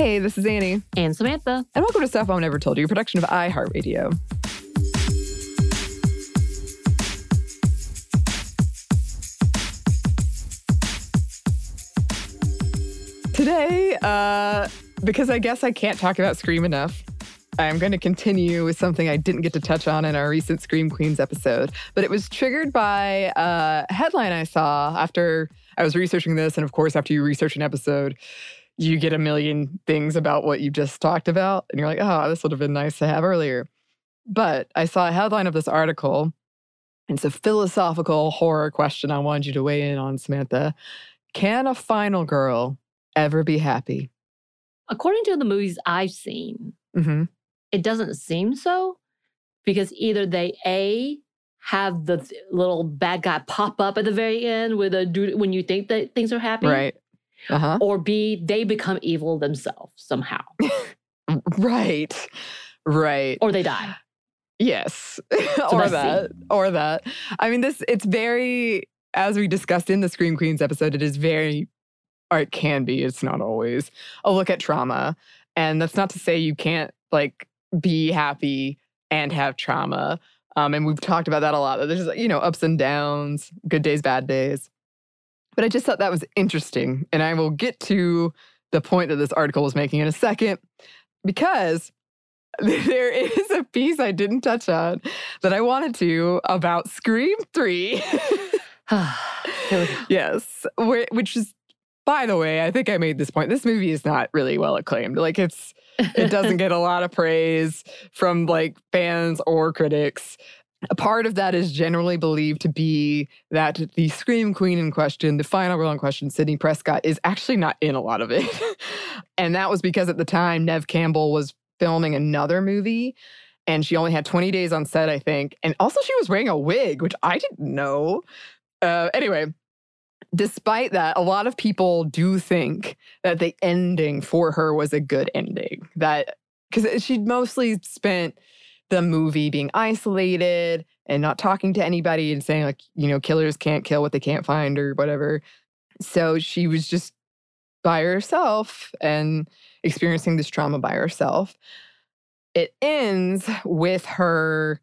Hey, this is Annie. And Samantha. And welcome to Stuff Mom Never Told You, a production of iHeartRadio. Today, uh, because I guess I can't talk about Scream enough, I'm going to continue with something I didn't get to touch on in our recent Scream Queens episode. But it was triggered by a headline I saw after I was researching this. And of course, after you research an episode, you get a million things about what you just talked about. And you're like, oh, this would have been nice to have earlier. But I saw a headline of this article. It's a philosophical horror question I wanted you to weigh in on, Samantha. Can a final girl ever be happy? According to the movies I've seen, mm-hmm. it doesn't seem so because either they A, have the th- little bad guy pop up at the very end with a dude when you think that things are happy. Right. Uh-huh. Or B, they become evil themselves somehow. right. Right. Or they die. Yes. or that. Or that. I mean, this, it's very, as we discussed in the Scream Queens episode, it is very, or it can be, it's not always, a look at trauma. And that's not to say you can't like be happy and have trauma. Um, and we've talked about that a lot. That there's, you know, ups and downs, good days, bad days. But I just thought that was interesting. And I will get to the point that this article was making in a second because there is a piece I didn't touch on that I wanted to about Scream 3. yes, which is, by the way, I think I made this point. This movie is not really well acclaimed. Like, it's, it doesn't get a lot of praise from like fans or critics. A part of that is generally believed to be that the Scream Queen in question, the final girl in question, Sidney Prescott, is actually not in a lot of it. and that was because at the time, Neve Campbell was filming another movie and she only had 20 days on set, I think. And also, she was wearing a wig, which I didn't know. Uh, anyway, despite that, a lot of people do think that the ending for her was a good ending. That because she'd mostly spent the movie being isolated and not talking to anybody and saying, like, you know, killers can't kill what they can't find or whatever. So she was just by herself and experiencing this trauma by herself. It ends with her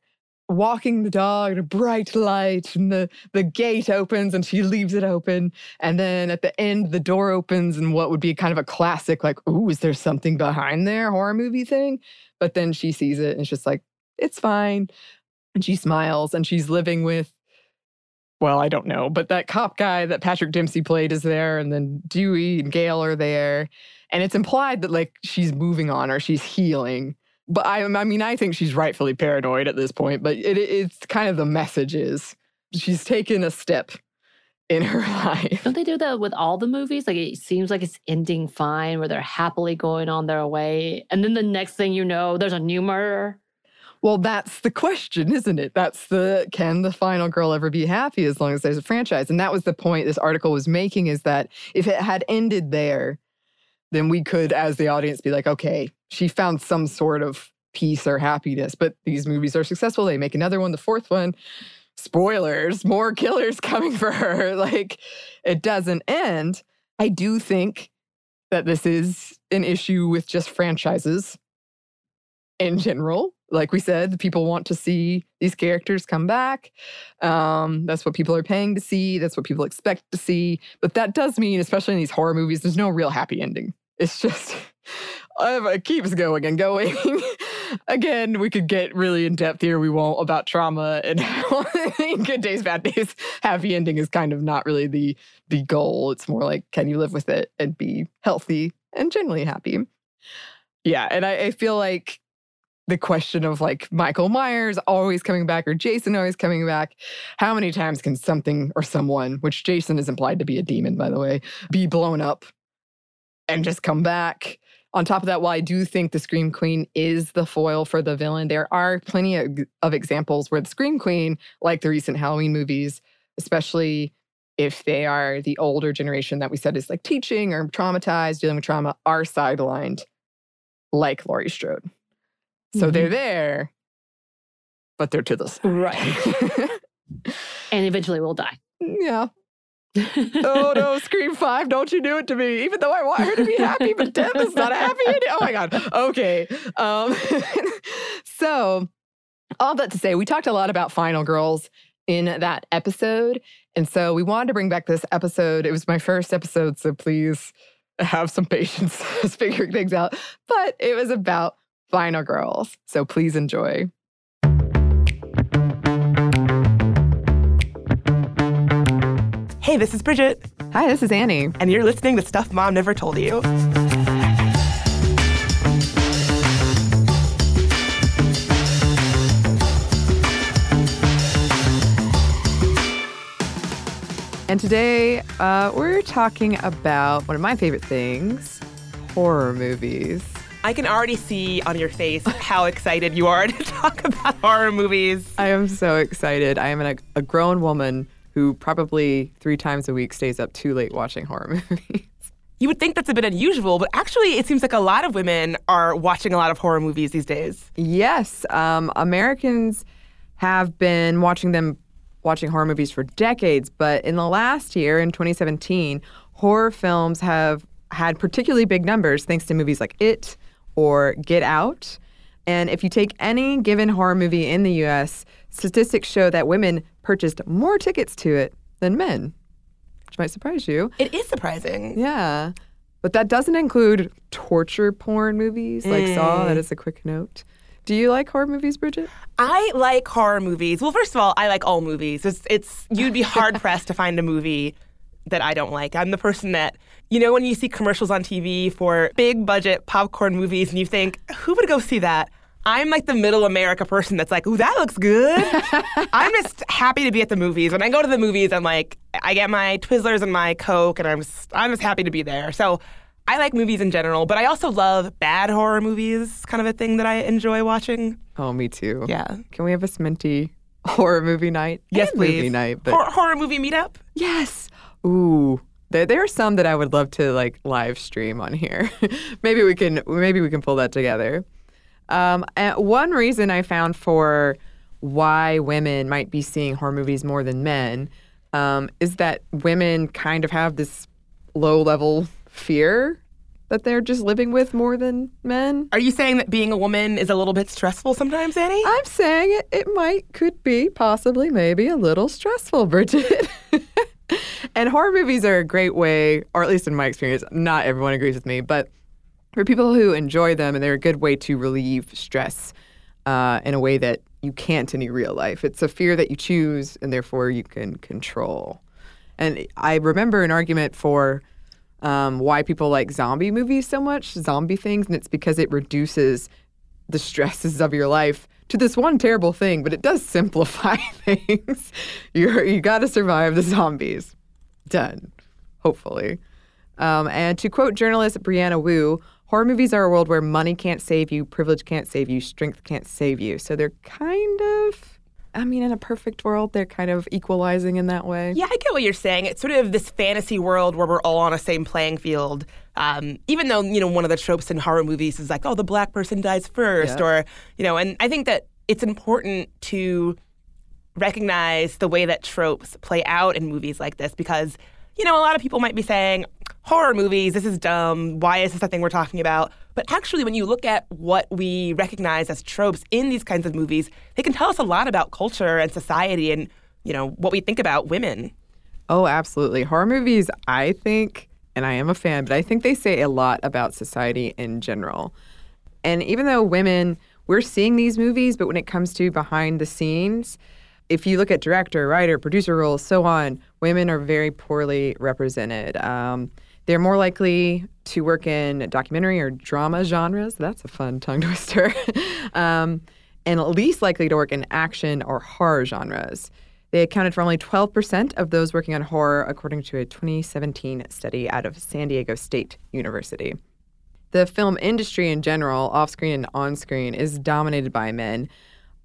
walking the dog in a bright light and the, the gate opens and she leaves it open. And then at the end, the door opens and what would be kind of a classic, like, ooh, is there something behind there horror movie thing? But then she sees it and it's just like, it's fine. And she smiles and she's living with, well, I don't know, but that cop guy that Patrick Dempsey played is there. And then Dewey and Gale are there. And it's implied that like she's moving on or she's healing but I, I mean, I think she's rightfully paranoid at this point, but it, it's kind of the message is she's taken a step in her life. Don't they do that with all the movies? Like it seems like it's ending fine where they're happily going on their way. And then the next thing you know, there's a new murder. Well, that's the question, isn't it? That's the can the final girl ever be happy as long as there's a franchise? And that was the point this article was making is that if it had ended there, then we could, as the audience, be like, okay, she found some sort of peace or happiness. But these movies are successful. They make another one, the fourth one. Spoilers, more killers coming for her. Like it doesn't end. I do think that this is an issue with just franchises in general. Like we said, people want to see these characters come back. Um, that's what people are paying to see. That's what people expect to see. But that does mean, especially in these horror movies, there's no real happy ending. It's just it keeps going and going. Again, we could get really in depth here. We won't about trauma and good days, bad days, happy ending is kind of not really the the goal. It's more like can you live with it and be healthy and generally happy. Yeah, and I, I feel like the question of like Michael Myers always coming back or Jason always coming back. How many times can something or someone, which Jason is implied to be a demon, by the way, be blown up and just come back. On top of that, while I do think the Scream Queen is the foil for the villain, there are plenty of, of examples where the Scream Queen, like the recent Halloween movies, especially if they are the older generation that we said is like teaching or traumatized, dealing with trauma, are sidelined, like Laurie Strode. So mm-hmm. they're there, but they're to the side. Right. and eventually we'll die. Yeah. oh no, Scream 5, don't you do it to me. Even though I want her to be happy, but Death is not a happy. Oh my God. Okay. Um, so, all that to say, we talked a lot about Final Girls in that episode. And so we wanted to bring back this episode. It was my first episode, so please have some patience figuring things out. But it was about Final Girls. So please enjoy. Hey, this is Bridget. Hi, this is Annie. And you're listening to Stuff Mom Never Told You. And today uh, we're talking about one of my favorite things horror movies. I can already see on your face how excited you are to talk about horror movies. I am so excited. I am a, a grown woman who probably three times a week stays up too late watching horror movies. You would think that's a bit unusual, but actually, it seems like a lot of women are watching a lot of horror movies these days. Yes, um, Americans have been watching them, watching horror movies for decades. But in the last year, in 2017, horror films have had particularly big numbers thanks to movies like It or Get Out. And if you take any given horror movie in the US, statistics show that women purchased more tickets to it than men, which might surprise you. It is surprising. Yeah. But that doesn't include torture porn movies like mm. Saw. That is a quick note. Do you like horror movies, Bridget? I like horror movies. Well, first of all, I like all movies. It's, it's you'd be hard pressed to find a movie that I don't like. I'm the person that you know when you see commercials on TV for big budget popcorn movies and you think, who would go see that? I'm like the middle America person that's like, ooh, that looks good. I'm just happy to be at the movies. When I go to the movies, I'm like, I get my Twizzlers and my Coke, and I'm just, I'm just happy to be there. So I like movies in general, but I also love bad horror movies, kind of a thing that I enjoy watching. Oh, me too. Yeah. Can we have a Sminty horror movie night? Yes, and please. Movie night, but horror, horror movie meetup. Yes. Ooh. There, there are some that I would love to like live stream on here. maybe we can maybe we can pull that together. Um, one reason I found for why women might be seeing horror movies more than men um, is that women kind of have this low level fear that they're just living with more than men. Are you saying that being a woman is a little bit stressful sometimes, Annie? I'm saying it, it might, could be, possibly, maybe a little stressful, Bridget. and horror movies are a great way, or at least in my experience, not everyone agrees with me, but for people who enjoy them, and they're a good way to relieve stress uh, in a way that you can't in your real life. It's a fear that you choose, and therefore you can control. And I remember an argument for um, why people like zombie movies so much, zombie things, and it's because it reduces the stresses of your life to this one terrible thing, but it does simplify things. You're, you got to survive the zombies. Done, hopefully. Um, and to quote journalist Brianna Wu, horror movies are a world where money can't save you, privilege can't save you, strength can't save you. So they're kind of, I mean, in a perfect world, they're kind of equalizing in that way. Yeah, I get what you're saying. It's sort of this fantasy world where we're all on a same playing field. Um, even though, you know, one of the tropes in horror movies is like, oh, the black person dies first, yeah. or, you know, and I think that it's important to recognize the way that tropes play out in movies like this because you know, a lot of people might be saying, horror movies, this is dumb. Why is this a thing we're talking about? But actually, when you look at what we recognize as tropes in these kinds of movies, they can tell us a lot about culture and society and, you know, what we think about women. Oh, absolutely. Horror movies, I think, and I am a fan, but I think they say a lot about society in general. And even though women, we're seeing these movies, but when it comes to behind the scenes, if you look at director, writer, producer roles, so on, women are very poorly represented. Um, they're more likely to work in documentary or drama genres. That's a fun tongue twister. um, and least likely to work in action or horror genres. They accounted for only 12% of those working on horror, according to a 2017 study out of San Diego State University. The film industry in general, off screen and on screen, is dominated by men.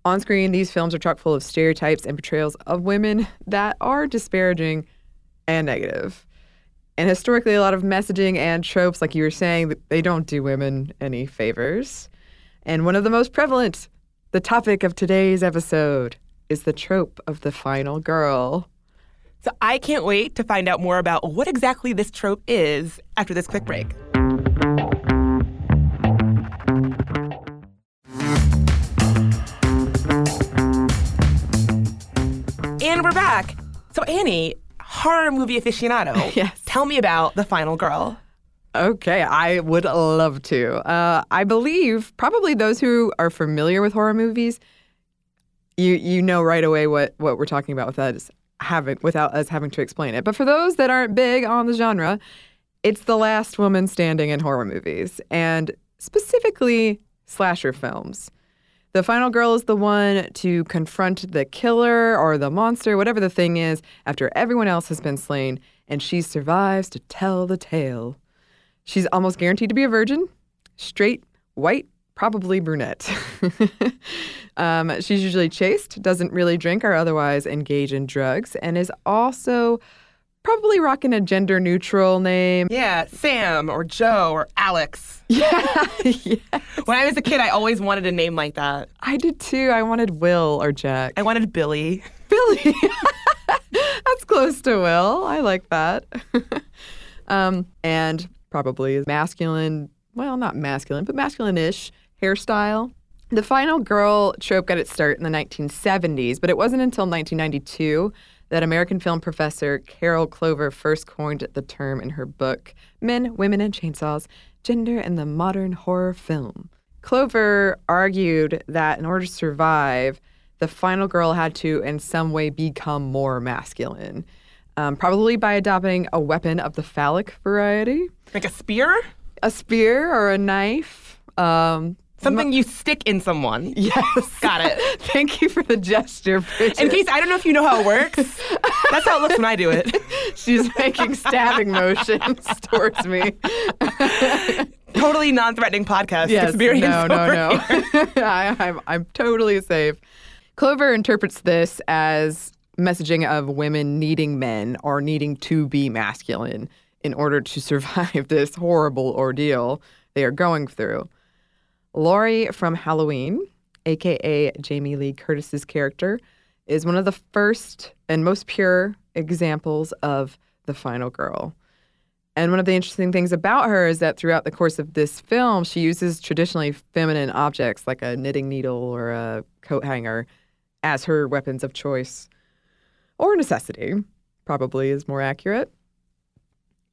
On screen, these films are chock full of stereotypes and portrayals of women that are disparaging and negative. And historically, a lot of messaging and tropes, like you were saying, they don't do women any favors. And one of the most prevalent, the topic of today's episode, is the trope of the final girl. So I can't wait to find out more about what exactly this trope is after this quick break. And we're back. So, Annie, horror movie aficionado, Yes. tell me about The Final Girl. Okay, I would love to. Uh, I believe probably those who are familiar with horror movies, you you know right away what what we're talking about with us having without us having to explain it. But for those that aren't big on the genre, it's the last woman standing in horror movies and specifically slasher films. The final girl is the one to confront the killer or the monster, whatever the thing is, after everyone else has been slain, and she survives to tell the tale. She's almost guaranteed to be a virgin, straight, white, probably brunette. um, she's usually chaste, doesn't really drink or otherwise engage in drugs, and is also probably rocking a gender neutral name. Yeah, Sam or Joe or Alex. Yeah, yeah. When I was a kid, I always wanted a name like that. I did too. I wanted Will or Jack. I wanted Billy. Billy. That's close to Will. I like that. um, and probably masculine, well, not masculine, but masculine ish hairstyle. The final girl trope got its start in the 1970s, but it wasn't until 1992 that American film professor Carol Clover first coined the term in her book, Men, Women, and Chainsaws Gender and the Modern Horror Film. Clover argued that in order to survive, the final girl had to, in some way, become more masculine, um, probably by adopting a weapon of the phallic variety, Like a spear? a spear or a knife. Um, Something you stick in someone. yes, Got it. Thank you for the gesture, Bridget. In case I don't know if you know how it works, that's how it looks when I do it. She's making stabbing motions towards me. Totally non-threatening podcast yes, experience no, no, no. I, I'm, I'm totally safe. Clover interprets this as messaging of women needing men or needing to be masculine in order to survive this horrible ordeal they are going through. Laurie from Halloween, aka Jamie Lee Curtis's character, is one of the first and most pure examples of the final girl. And one of the interesting things about her is that throughout the course of this film, she uses traditionally feminine objects like a knitting needle or a coat hanger as her weapons of choice or necessity, probably is more accurate.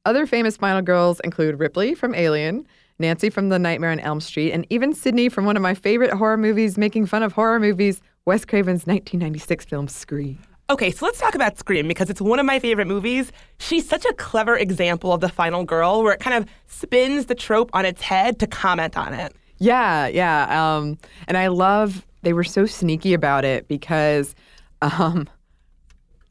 Other famous final girls include Ripley from Alien, Nancy from The Nightmare on Elm Street, and even Sidney from one of my favorite horror movies, making fun of horror movies, Wes Craven's 1996 film Scream. Okay, so let's talk about Scream because it's one of my favorite movies. She's such a clever example of the final girl where it kind of spins the trope on its head to comment on it. Yeah, yeah. Um, and I love they were so sneaky about it because um,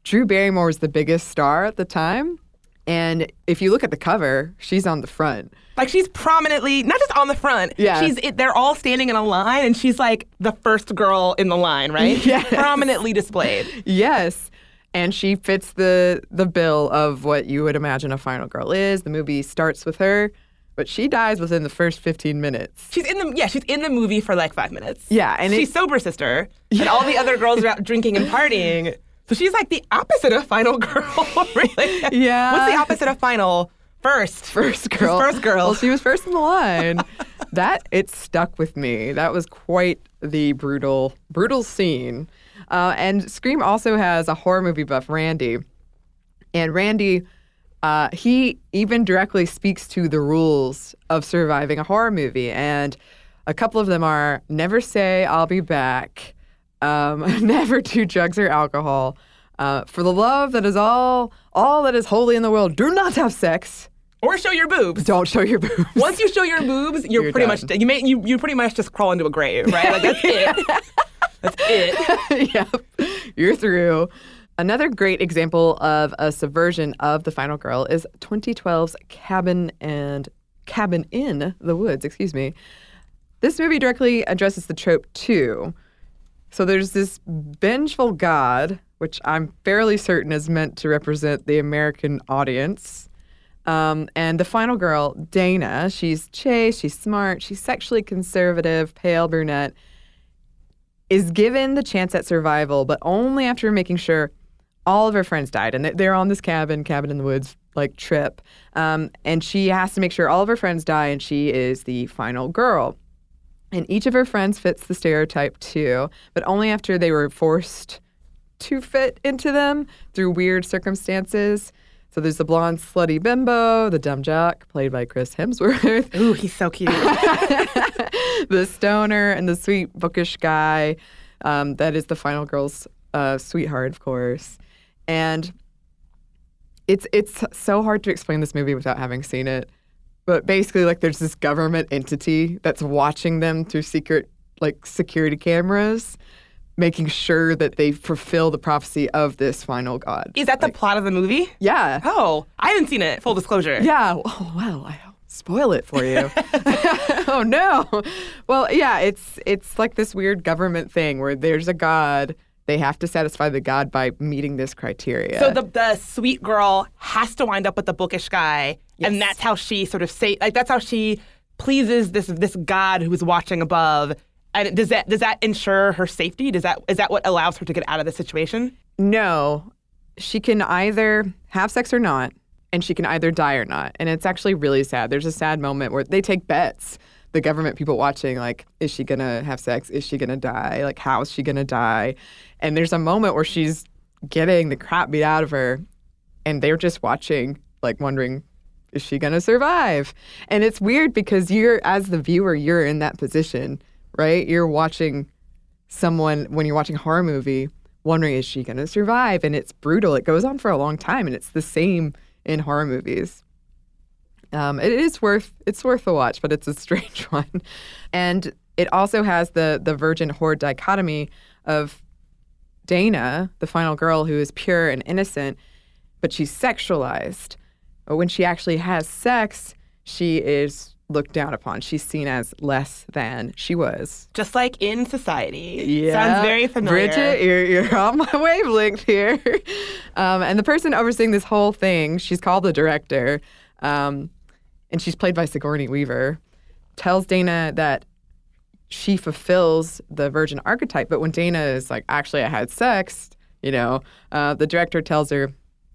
Drew Barrymore was the biggest star at the time. And if you look at the cover, she's on the front. Like she's prominently not just on the front. Yeah. she's it, they're all standing in a line, and she's like the first girl in the line, right? Yes. prominently displayed. Yes. And she fits the the bill of what you would imagine a final girl is. The movie starts with her, but she dies within the first 15 minutes. She's in the yeah, she's in the movie for like five minutes. Yeah, and she's it- sober sister, and all the other girls are out drinking and partying. So she's like the opposite of final girl, really. Yeah. What's the opposite of final? First. First girl. First girl. Well, she was first in the line. that it stuck with me. That was quite the brutal, brutal scene. Uh, and Scream also has a horror movie buff, Randy. And Randy, uh, he even directly speaks to the rules of surviving a horror movie. And a couple of them are never say, I'll be back, um, never do drugs or alcohol. Uh, for the love that is all, all that is holy in the world, do not have sex. Or show your boobs. Don't show your boobs. Once you show your boobs, you're, You're pretty done. much you may you you pretty much just crawl into a grave, right? Like that's it. That's it. yep, you're through. Another great example of a subversion of the final girl is 2012's Cabin and Cabin in the Woods. Excuse me. This movie directly addresses the trope too. So there's this vengeful god, which I'm fairly certain is meant to represent the American audience. Um, and the final girl, Dana, she's chaste, she's smart, she's sexually conservative, pale brunette, is given the chance at survival, but only after making sure all of her friends died, and they- they're on this cabin, cabin in the woods, like trip. Um, and she has to make sure all of her friends die, and she is the final girl. And each of her friends fits the stereotype too, but only after they were forced to fit into them through weird circumstances. So there's the blonde slutty bimbo, the dumb jock played by Chris Hemsworth, Ooh, he's so cute. the stoner, and the sweet bookish guy. Um, that is the final girl's uh, sweetheart, of course. And it's it's so hard to explain this movie without having seen it. But basically, like there's this government entity that's watching them through secret like security cameras, making sure that they fulfill the prophecy of this final god. Is that the plot of the movie? yeah. Oh, I haven't seen it. Full disclosure. Yeah. Oh well, I spoil it for you. oh no. Well, yeah, it's it's like this weird government thing where there's a god. They have to satisfy the god by meeting this criteria. So the the sweet girl has to wind up with the bookish guy, Yes. and that's how she sort of say like that's how she pleases this this god who is watching above. And does that does that ensure her safety? Does that is that what allows her to get out of the situation? no, she can either have sex or not, and she can either die or not. And it's actually really sad. There's a sad moment where they take bets. The government people watching, like, is she gonna have sex? Is she gonna die? Like, how is she gonna die? And there's a moment where she's getting the crap beat out of her, and they're just watching, like, wondering, is she gonna survive? And it's weird because you're, as the viewer, you're in that position, right? You're watching someone when you're watching a horror movie wondering is she going to survive? And it's brutal. It goes on for a long time and it's the same in horror movies. Um, it is worth it's worth a watch but it's a strange one. And it also has the the virgin whore dichotomy of dana the final girl who is pure and innocent but she's sexualized but when she actually has sex she is looked down upon she's seen as less than she was Just like in society. yeah. Sounds very familiar. Bridget, you're, you're on my wavelength here. Um, and the person overseeing this whole thing, she's called the director, um, and she's played by Sigourney Weaver, tells Dana that she fulfills the virgin archetype. But when Dana is like, actually, I had sex, you know, uh, the director tells her,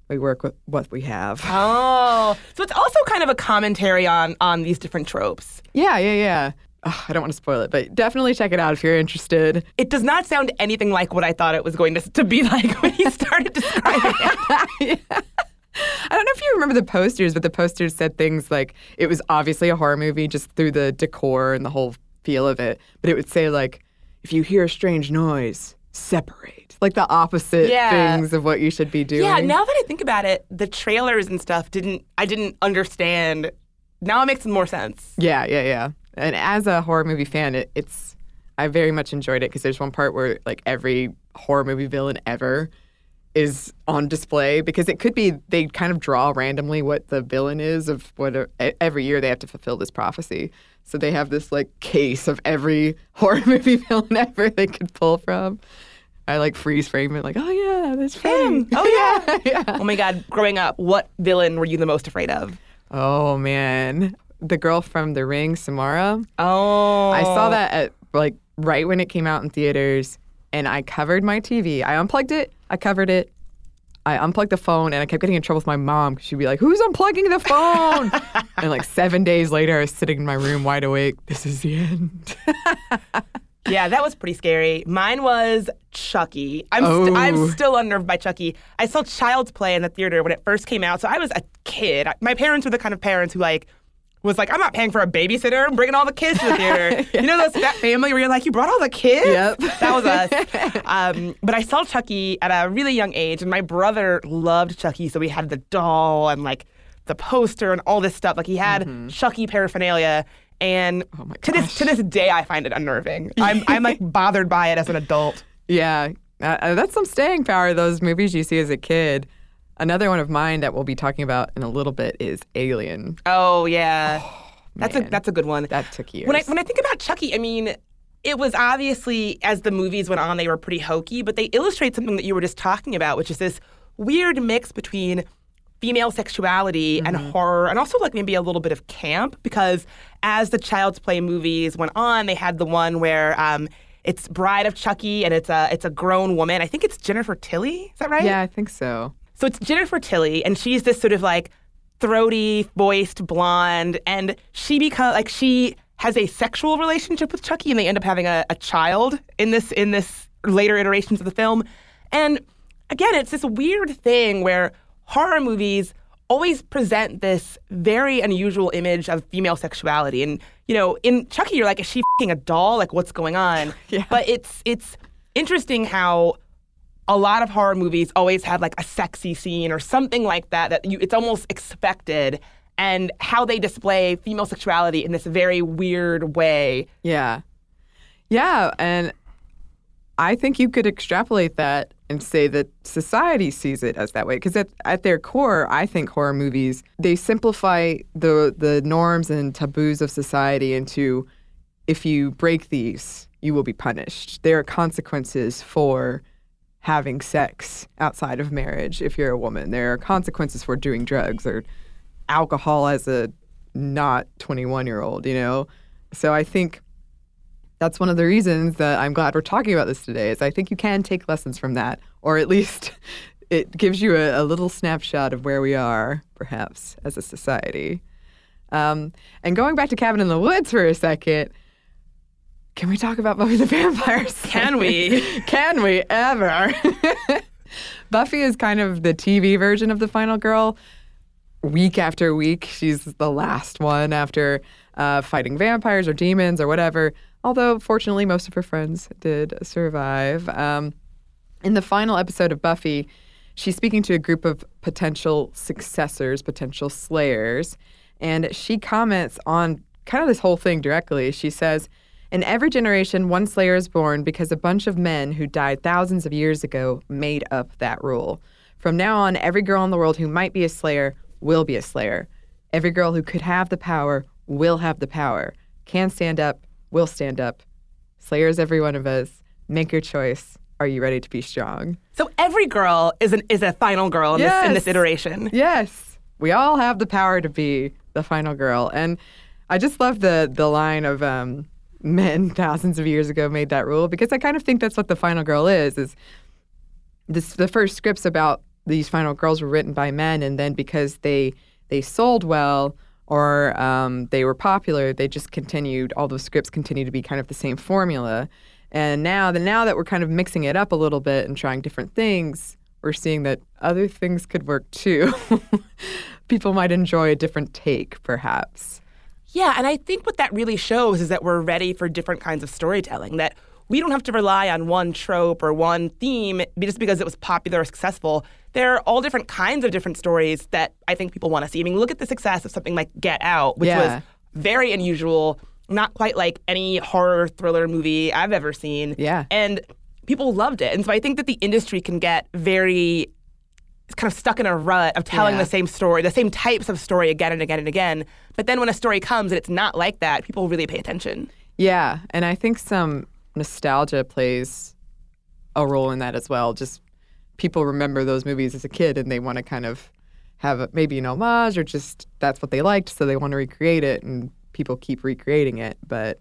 we work with what we have. Oh, so it's also kind of a commentary on on these different tropes. Yeah, yeah, yeah. Ugh, I don't want to spoil it, but definitely check it out if you're interested. It does not sound anything like what I thought it was going to, to be like when he started describing it. Yeah. I don't know if you remember the posters, but the posters said things like it was obviously a horror movie just through the decor and the whole feel of it. But it would say like, if you hear a strange noise, separate. Like the opposite Yeah. things of what you should be doing. Yeah, now that I think about it, the trailers and stuff didn't I didn't understand. Now it makes more sense. Yeah, yeah, yeah. And as a horror movie fan, it, it's I very much enjoyed it because there's one part where like every horror movie villain ever is on display because it could be they kind of draw randomly what the villain is of what every year they have to fulfill this prophecy. So they have this like case of every horror movie villain ever they could pull from. I like freeze frame it like, oh yeah, that's him. Oh, yeah, yeah. Oh my god, growing up, what villain were you the most afraid of? Oh man, the girl from The Ring, Samara. Oh. I saw oh. that at like right when it came out in theaters, and I covered my TV. I unplugged it. I covered it. I unplugged the phone, and I kept getting in trouble with my mom. She'd be like, "Who's unplugging the phone?" and like seven days later, I was sitting in my room wide awake. This is the end. Yeah, that was pretty scary. Mine was Chucky. I'm, st- Oh. I'm still unnerved by Chucky. I saw Child's Play in the theater when it first came out. So I was a kid. My parents were the kind of parents who like was like, I'm not paying for a babysitter. I'm bringing all the kids to the theater. You know those that family where you're like, you brought all the kids. Yep. That was us. um, but I saw Chucky at a really young age, and my brother loved Chucky, so we had the doll and like the poster and all this stuff. Like he had Chucky paraphernalia. And Mm-hmm. Oh to this to this day, I find it unnerving. I'm I'm like bothered by it as an adult. yeah, uh, uh, that's some staying power. Those movies you see as a kid. Another one of mine that we'll be talking about in a little bit is Alien. Oh yeah, that's a that's a good one. That took years. When I when I think about Chucky, I mean, it was obviously as the movies went on, they were pretty hokey, but they illustrate something that you were just talking about, which is this weird mix between female sexuality and horror, and also like maybe a little bit of camp. Because as the Child's Play movies went on, they had the one where um, it's Bride of Chucky, and it's a it's a grown woman. I think it's Jennifer Tilly. Is that right? Yeah, I think so. So it's Jennifer Tilly, and she's this sort of like throaty voiced blonde, and she becomes like she has a sexual relationship with Chucky, and they end up having a, a child in this in this later iterations of the film. And again, it's this weird thing where horror movies always present this very unusual image of female sexuality. And you know, in Chucky, you're like, is she fing a doll? Like, what's going on? Yeah. But it's it's interesting how a lot of horror movies always have like a sexy scene or something like that that you, it's almost expected and how they display female sexuality in this very weird way. Yeah. Yeah. And I think you could extrapolate that and say that society sees it as that way. Because at, at their core, I think horror movies, they simplify the, the norms and taboos of society into if you break these, you will be punished. There are consequences for having sex outside of marriage if you're a woman. There are consequences for doing drugs or alcohol as a not 21 year old, you know? So I think that's one of the reasons that I'm glad we're talking about this today is I think you can take lessons from that, or at least it gives you a, a little snapshot of where we are, perhaps, as a society. Um, and going back to Cabin in the Woods for a second, can we talk about Buffy the Vampire Slayer? Can we? can we ever? Buffy is kind of the TV version of the final girl. Week after week, she's the last one after uh, fighting vampires or demons or whatever. Although, fortunately, most of her friends did survive. Um, in the final episode of Buffy, she's speaking to a group of potential successors, potential slayers, and she comments on kind of this whole thing directly. She says, in every generation, one slayer is born because a bunch of men who died thousands of years ago made up that rule. From now on, every girl in the world who might be a slayer will be a slayer. Every girl who could have the power will have the power. Can stand up, will stand up. Slayers, every one of us. Make your choice. Are you ready to be strong? So every girl is an is a final girl in this in this iteration. Yes. We all have the power to be the final girl. And I just love the the line of um, men thousands of years ago made that rule because I kind of think that's what the final girl is is this the first scripts about these final girls were written by men and then because they they sold well or um, they were popular they just continued all those scripts continue to be kind of the same formula. And now that now that we're kind of mixing it up a little bit and trying different things we're seeing that other things could work too. People might enjoy a different take perhaps Yeah, and I think what that really shows is that we're ready for different kinds of storytelling. That we don't have to rely on one trope or one theme just because it was popular or successful. There are all different kinds of different stories that I think people want to see. I mean, look at the success of something like Get Out, which Yeah. was very unusual, not quite like any horror thriller movie I've ever seen. Yeah. And people loved it. And so I think that the industry can get very kind of stuck in a rut of telling Yeah. the same story, the same types of story again and again and again. But then when a story comes and it's not like that, people really pay attention. Yeah, and I think some nostalgia plays a role in that as well. Just people remember those movies as a kid and they want to kind of have a, maybe an homage or just that's what they liked, so they want to recreate it, and people keep recreating it. But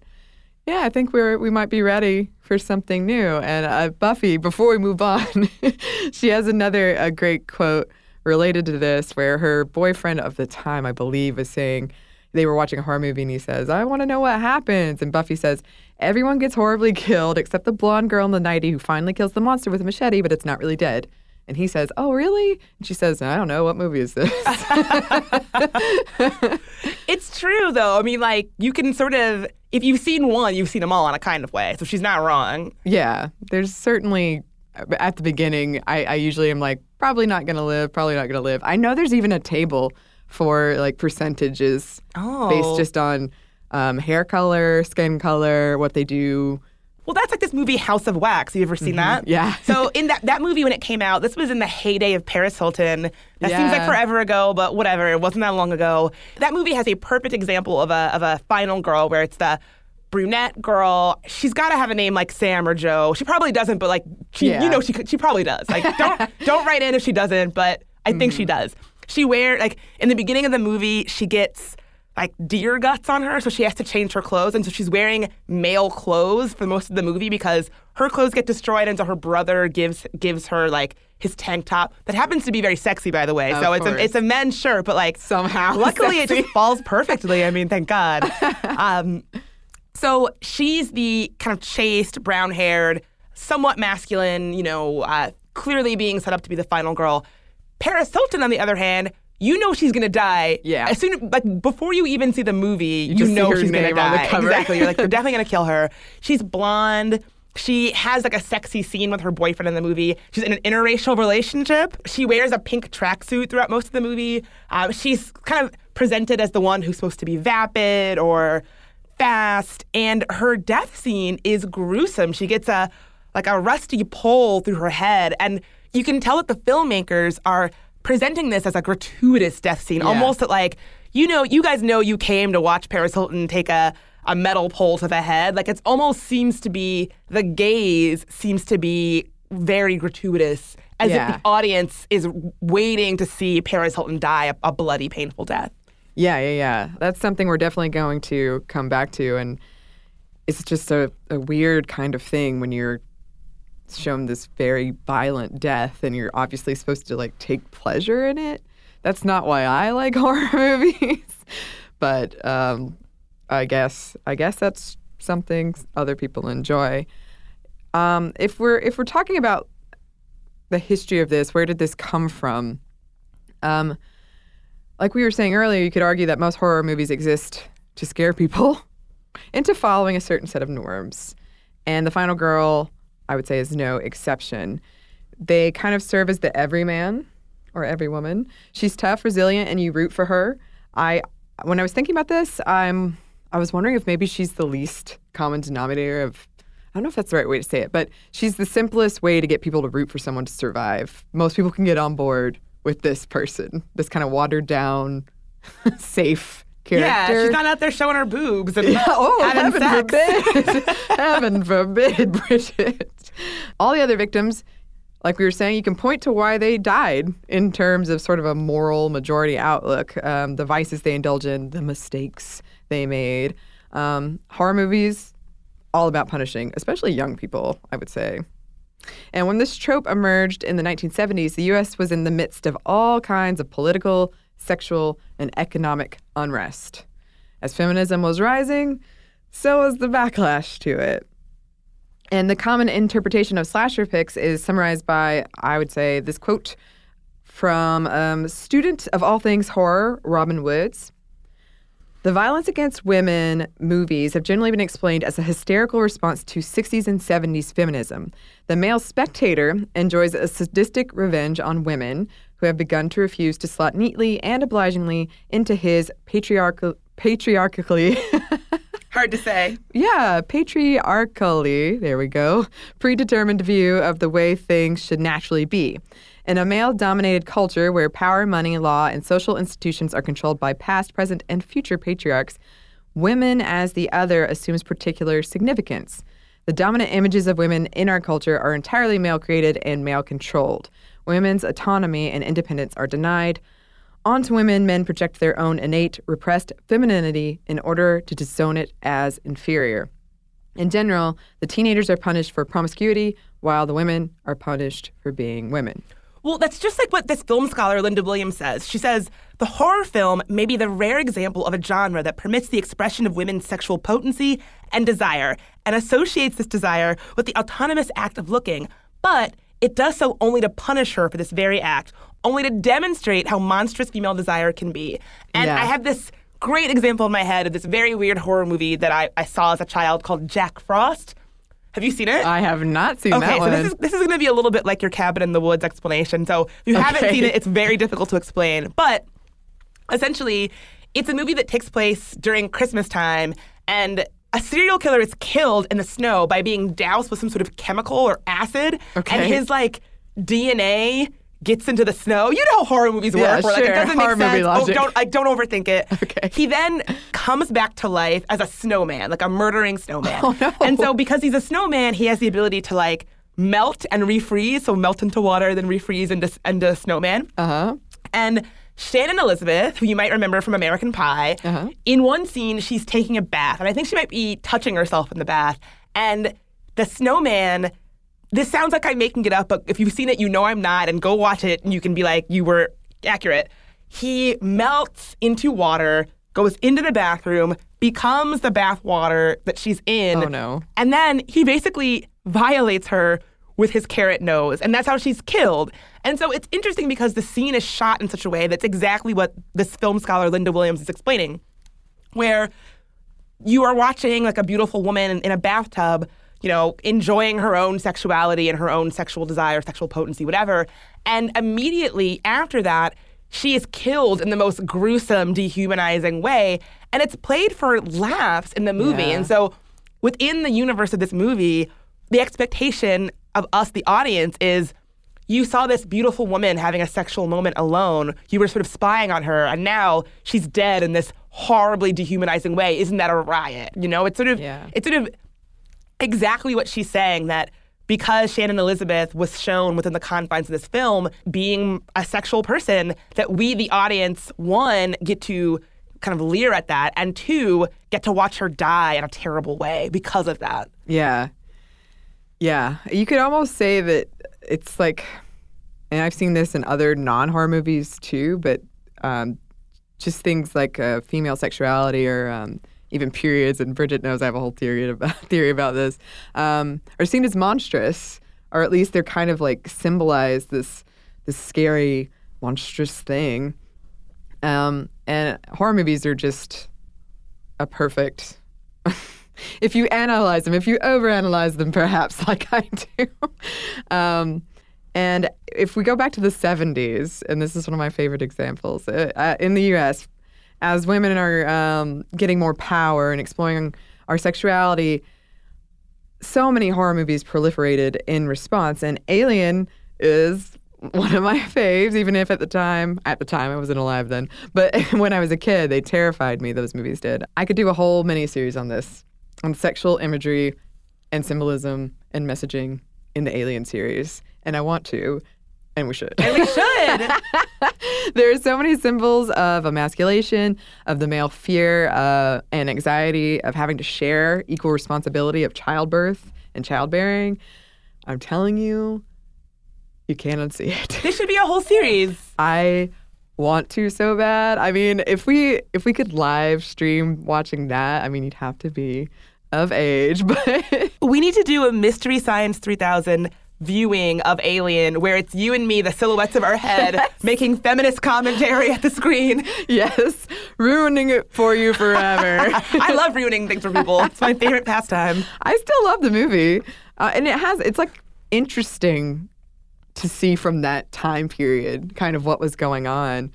yeah, I think we're we might be ready for something new. And uh, Buffy, before we move on, she has another a great quote related to this, where her boyfriend of the time, I believe, is saying they were watching a horror movie, and he says, "I want to know what happens." And Buffy says, "Everyone gets horribly killed except the blonde girl in the nightie who finally kills the monster with a machete, but it's not really dead." And he says, "Oh, really?" And she says, "I don't know. What movie is this?" It's true though. I mean, like you can sort of if you've seen one, you've seen them all in a kind of way. So she's not wrong. Yeah, there's certainly at the beginning. I, I usually am like probably not gonna live, probably not gonna live. I know there's even a table for like percentages Oh. based just on um, hair color, skin color, what they do. Well, that's like this movie House of Wax. Have you ever seen that? Mm-hmm. Yeah. so in that that movie when it came out, this was in the heyday of Paris Hilton. That seems like forever ago, but whatever. It wasn't that long ago. That movie has a perfect example of a of a final girl where it's the brunette girl. She's got to have a name like Sam or Joe. She probably doesn't, but like she, Yeah. you know, she she probably does. Like don't don't write in if she doesn't, but I think Mm-hmm. she does. She wear like in the beginning of the movie, she gets like deer guts on her, so she has to change her clothes, and so she's wearing male clothes for most of the movie because her clothes get destroyed, and so her brother gives gives her like his tank top that happens to be very sexy, by the way. Of so it's course. a it's a men's shirt, but like Somehow luckily it just falls perfectly. I mean, thank God. um, so she's the kind of chaste, brown haired, somewhat masculine, you know, uh, clearly being set up to be the final girl. Paris Hilton, on the other hand, you know she's gonna die. Yeah. As soon like before you even see the movie, you, see know she's gonna name on the die. cover. Exactly. You're like, they're definitely gonna kill her. She's blonde. She has like a sexy scene with her boyfriend in the movie. She's in an interracial relationship. She wears a pink tracksuit throughout most of the movie. Um, she's kind of presented as the one who's supposed to be vapid or fast, and her death scene is gruesome. She gets a like a rusty pole through her head, and you can tell that the filmmakers are presenting this as a gratuitous death scene, almost that like you know, you guys know you came to watch Paris Hilton take a a metal pole to the head. Like it almost seems to be the gaze seems to be very gratuitous, as Yeah. if the audience is waiting to see Paris Hilton die a, a bloody, painful death. Yeah, yeah, yeah. That's something we're definitely going to come back to. And it's just a, a weird kind of thing when you're shown this very violent death and you're obviously supposed to like take pleasure in it. That's not why I like horror movies. but um, I guess I guess that's something other people enjoy. Um, if we're if we're talking about the history of this, where did this come from? Um, like we were saying earlier, you could argue that most horror movies exist to scare people into following a certain set of norms. And The Final Girl, I would say, is no exception. They kind of serve as the everyman or every woman. She's tough, resilient, and you root for her. I when I was thinking about this, I'm I was wondering if maybe she's the least common denominator of I don't know if that's the right way to say it, but she's the simplest way to get people to root for someone to survive. Most people can get on board with this person, this kind of watered down, safe character. Yeah, she's not out there showing her boobs and Yeah, oh, having heaven sex. forbid. heaven forbid, Bridget. All the other victims, like we were saying, you can point to why they died in terms of sort of a moral majority outlook, um, the vices they indulge in, the mistakes they made. Um, horror movies, all about punishing, especially young people, I would say. And when this trope emerged in the 1970s, the US was in the midst of all kinds of political, sexual, and economic unrest. As feminism was rising, so was the backlash to it. And the common interpretation of slasher pics is summarized by, I would say, this quote from um, student of all things horror, Robin Woods. The violence against women movies have generally been explained as a hysterical response to 60s and 70s feminism. The male spectator enjoys a sadistic revenge on women who have begun to refuse to slot neatly and obligingly into his patriarchal, patriarchally, Hard to say. yeah, patriarchally, there we go, predetermined view of the way things should naturally be. In a male dominated culture where power, money, law, and social institutions are controlled by past, present, and future patriarchs, women as the other assumes particular significance. The dominant images of women in our culture are entirely male created and male controlled. Women's autonomy and independence are denied. Onto women, men project their own innate, repressed femininity in order to disown it as inferior. In general, the teenagers are punished for promiscuity, while the women are punished for being women. Well, that's just like what this film scholar Linda Williams says. She says the horror film may be the rare example of a genre that permits the expression of women's sexual potency and desire and associates this desire with the autonomous act of looking, but it does so only to punish her for this very act, only to demonstrate how monstrous female desire can be. And Yeah. I have this great example in my head of this very weird horror movie that I, I saw as a child called Jack Frost. Have you seen it? I have not seen Okay, that so one. this is this is going to be a little bit like your cabin in the woods explanation. So if you haven't seen it, it's very difficult to explain. But essentially, it's a movie that takes place during Christmas time, and a serial killer is killed in the snow by being doused with some sort of chemical or acid, Okay. and his like DNA gets into the snow. You know how horror movies Yeah, work, like sure. it doesn't Horror make movie sense. Oh, don't like don't overthink it. Okay. He then comes back to life as a snowman, like a murdering snowman. Oh, no. And so because he's a snowman, he has the ability to like melt and refreeze, so melt into water, then refreeze into into a snowman. uh huh. And Shannon Elizabeth, who you might remember from American Pie, Uh-huh. in one scene, she's taking a bath, and I think she might be touching herself in the bath. And the snowman, this sounds like I'm making it up, but if you've seen it, you know I'm not, and go watch it, and you can be like, you were accurate. He melts into water, goes into the bathroom, becomes the bath water that she's in. Oh, no. And then he basically violates her with his carrot nose, and that's how she's killed. And so it's interesting because the scene is shot in such a way that's exactly what this film scholar Linda Williams is explaining, where you are watching like a beautiful woman in, in a bathtub, you know, enjoying her own sexuality and her own sexual desire, sexual potency, whatever. And immediately after that, she is killed in the most gruesome, dehumanizing way. And it's played for laughs in the movie. Yeah. And so within the universe of this movie, the expectation of us, the audience, is you saw this beautiful woman having a sexual moment alone. You were sort of spying on her, and now she's dead in this horribly dehumanizing way. Isn't that a riot? You know, it's sort of Yeah. it's sort of exactly what she's saying that because Shannon Elizabeth was shown within the confines of this film being a sexual person, that we, the audience, one, get to kind of leer at that, and two, get to watch her die in a terrible way because of that. Yeah. Yeah. You could almost say that it's like, and I've seen this in other non horror movies too, but um, just things like uh, female sexuality or um, even periods, and Bridget knows I have a whole theory about, theory about this, um, are seen as monstrous, or at least they're kind of like symbolize this, this scary, monstrous thing. Um, and horror movies are just a perfect if you analyze them, if you overanalyze them, perhaps like I do. Um, and if we go back to the 70s, and this is one of my favorite examples, uh, uh, in the US, as women are um, getting more power and exploring our sexuality, so many horror movies proliferated in response. And Alien is one of my faves, even if at the time, at the time I wasn't alive then, but when I was a kid, they terrified me, those movies did. I could do a whole mini series on this, on sexual imagery and symbolism and messaging in the Alien series. And I want to, and we should. And we should. there are so many symbols of emasculation, of the male fear uh, and anxiety of having to share equal responsibility of childbirth and childbearing. I'm telling you, you can't unsee it. this should be a whole series. I want to so bad. I mean, if we if we could live stream watching that, I mean, you'd have to be of age, but We need to do a Mystery Science 3000 viewing of Alien where it's you and me, the silhouettes of our head, making feminist commentary at the screen. yes, ruining it for you forever. I love ruining things for people. It's my favorite pastime. I still love the movie, uh, and it has it's like interesting to see from that time period, kind of what was going on.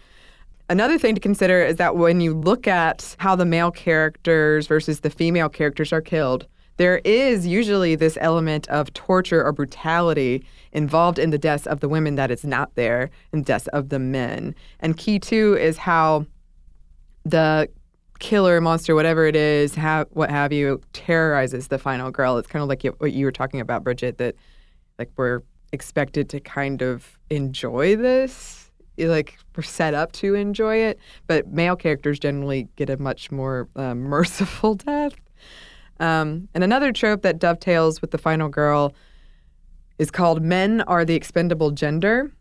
Another thing to consider is that when you look at how the male characters versus the female characters are killed, there is usually this element of torture or brutality involved in the deaths of the women that is not there in deaths of the men. And key too is how the killer monster, whatever it is, ha- what have you, terrorizes the final girl. It's kind of like what you were talking about, Bridget, that like we're expected to kind of enjoy this. Like we're set up to enjoy it, but male characters generally get a much more um, merciful death. Um, and another trope that dovetails with the final girl is called men are the expendable gender.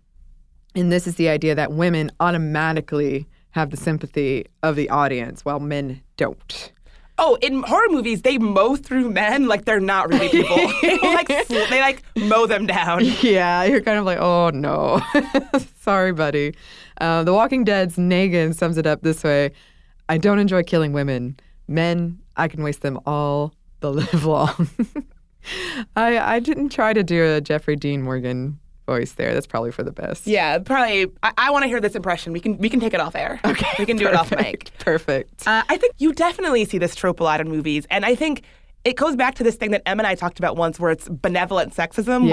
And this is the idea that women automatically have the sympathy of the audience while men don't. Oh, in horror movies, they mow through men like they're not really people. they, like, they like mow them down. Yeah, you're kind of like, oh no. Sorry, buddy. Uh, the Walking Dead's Negan sums it up this way I don't enjoy killing women. Men, I can waste them all the live long. I, I didn't try to do a Jeffrey Dean Morgan voice there. That's probably for the best. Yeah, probably. I, I want to hear this impression. We can we can take it off air. Okay. we can do it off mic. perfect, Perfect. Uh, I think you definitely see this trope a lot in movies, and I think it goes back to this thing that Em and I talked about once, where it's benevolent sexism, Yeah.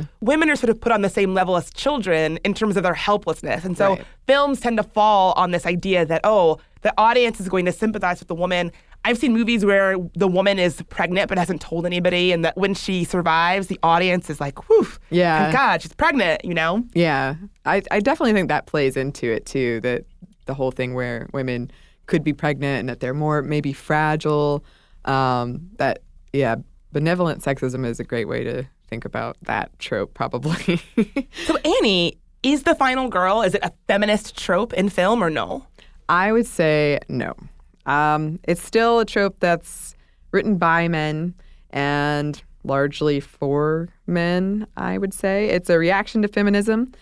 where women are sort of put on the same level as children in terms of their helplessness, and so Right. films tend to fall on this idea that oh, the audience is going to sympathize with the woman. I've seen movies where the woman is pregnant but hasn't told anybody, and that when she survives, the audience is like, "Whew, Yeah. thank God she's pregnant," you know. Yeah, I, I definitely think that plays into it too. That the whole thing where women could be pregnant and that they're more maybe fragile. Um, that yeah, benevolent sexism is a great way to think about that trope, probably. so Anney, is the final girl is it a feminist trope in film or no? I would say no. Um, it's still a trope that's written by men and largely for men, I would say. It's a reaction to feminism.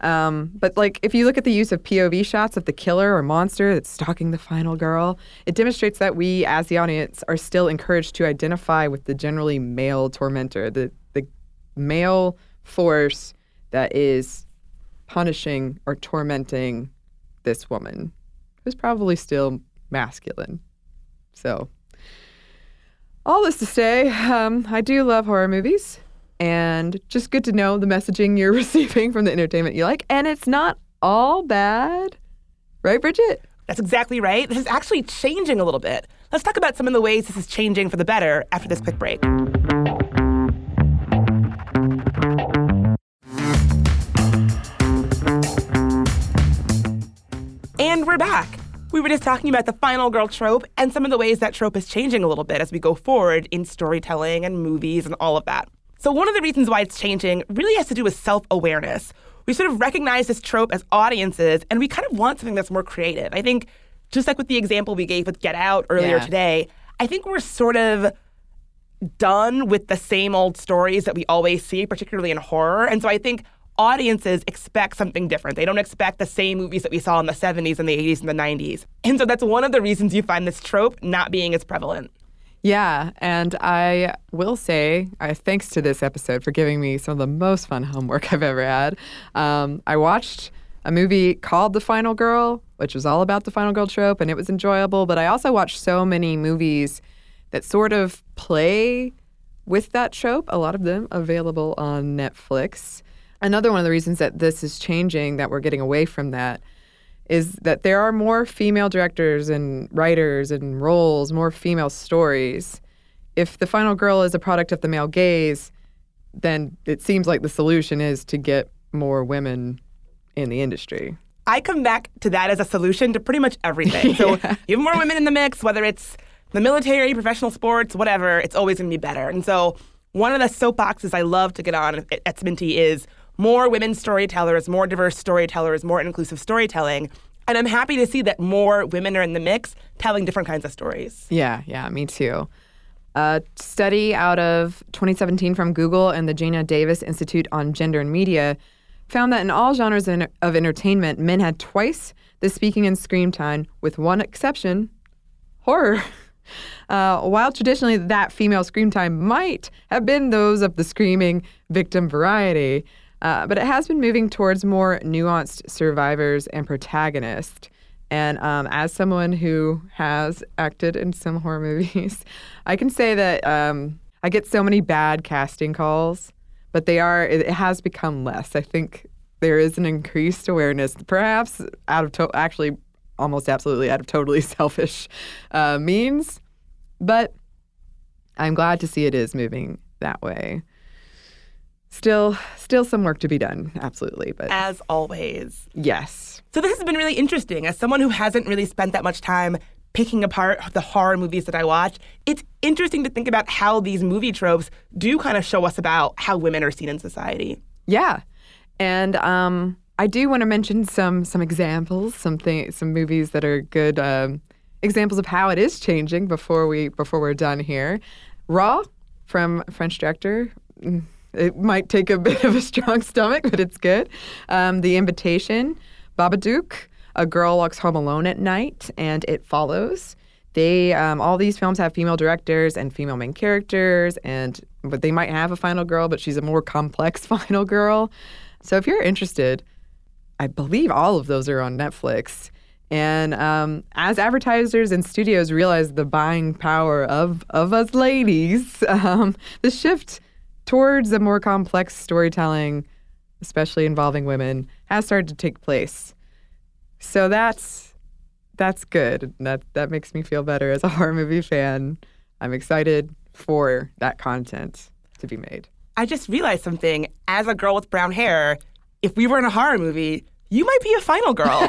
Um, but like if you look at the use of POV shots of the killer or monster that's stalking the final girl, it demonstrates that we as the audience are still encouraged to identify with the generally male tormentor, the the male force that is punishing or tormenting this woman who's probably still masculine. So all this to say, um, I do love horror movies and just good to know the messaging you're receiving from the entertainment you like. And it's not all bad. Right, Bridget? That's exactly right. This is actually changing a little bit. Let's talk about some of the ways this is changing for the better after this quick break. And we're back. We were just talking about the final girl trope and some of the ways that trope is changing a little bit as we go forward in storytelling and movies and all of that. So, one of the reasons why it's changing really has to do with self awareness. We sort of recognize this trope as audiences, and we kind of want something that's more creative. I think, just like with the example we gave with Get Out earlier yeah. today, I think we're sort of done with the same old stories that we always see, particularly in horror. And so I think audiences expect something different. They don't expect the same movies that we saw in the 70s and the 80s and the 90s. And so that's one of the reasons you find this trope not being as prevalent. Yeah, and I will say, uh, thanks to this episode for giving me some of the most fun homework I've ever had. Um, I watched a movie called The Final Girl, which was all about the final girl trope, and it was enjoyable. But I also watched so many movies that sort of play with that trope, a lot of them available on Netflix. Another one of the reasons that this is changing, that we're getting away from that, is that there are more female directors and writers and roles, more female stories. If the final girl is a product of the male gaze, then it seems like the solution is to get more women in the industry. I come back to that as a solution to pretty much everything. So yeah. you have more women in the mix, whether it's the military, professional sports, whatever, it's always going to be better. And so one of the soapboxes I love to get on at, at Sminty is more women storytellers, more diverse storytellers, more inclusive storytelling. And I'm happy to see that more women are in the mix telling different kinds of stories. Yeah, yeah, me too. A study out of 2017 from Google and the Geena Davis Institute on Gender and Media found that in all genres of entertainment, men had twice the speaking and screen time, with one exception horror. Uh, while traditionally that female scream time might have been those of the screaming victim variety, uh, but it has been moving towards more nuanced survivors and protagonists. And um, as someone who has acted in some horror movies, I can say that um, I get so many bad casting calls, but they are, it, has become less. I think there is an increased awareness, perhaps out of, to- actually, almost absolutely out of totally selfish uh, means. But I'm glad to see it is moving that way still still some work to be done absolutely but as always. Yes. So this has been really interesting. As someone who hasn't really spent that much time picking apart the horror movies that i watch it's interesting to think about how these movie tropes do kind of show us about how women are seen in society. Yeah. And um, i do want to mention some some examples some th- some movies that are good um, examples of how it is changing before we before we're done here. Raw from french director mm, it might take a bit of a strong stomach, but it's good. Um, the Invitation, Babadook, A Girl Walks Home Alone at Night, and It Follows. They um, all these films have female directors and female main characters, and but they might have a final girl, but she's a more complex final girl. So if you're interested, I believe all of those are on Netflix. And um, as advertisers and studios realize the buying power of of us ladies, um, the shift towards a more complex storytelling, especially involving women, has started to take place. So that's that's good. That that makes me feel better as a horror movie fan. I'm excited for that content to be made. I just realized something. As a girl with brown hair, if we were in a horror movie, you might be a final girl.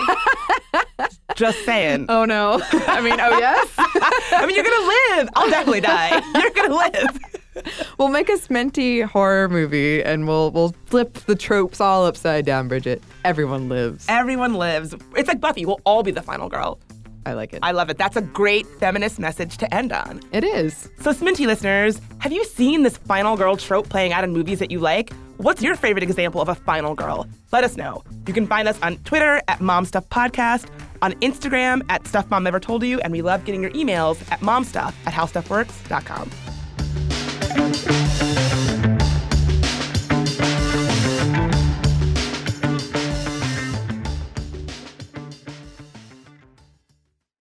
Just saying. Oh no. I mean, oh yes. I mean, you're gonna live. I'll definitely die. You're gonna live. we'll make a sminty horror movie and we'll we'll flip the tropes all upside down, Bridget. Everyone lives. Everyone lives. It's like Buffy. We'll all be the final girl. I like it. I love it. That's a great feminist message to end on. it is. So, Sminty listeners, have you seen this final girl trope playing out in movies that you like? What's your favorite example of a final girl? Let us know. You can find us on Twitter at MomStuffPodcast, on Instagram at Stuff Mom Never Told You, and we love getting your emails at momstuff at howstuffworks.com.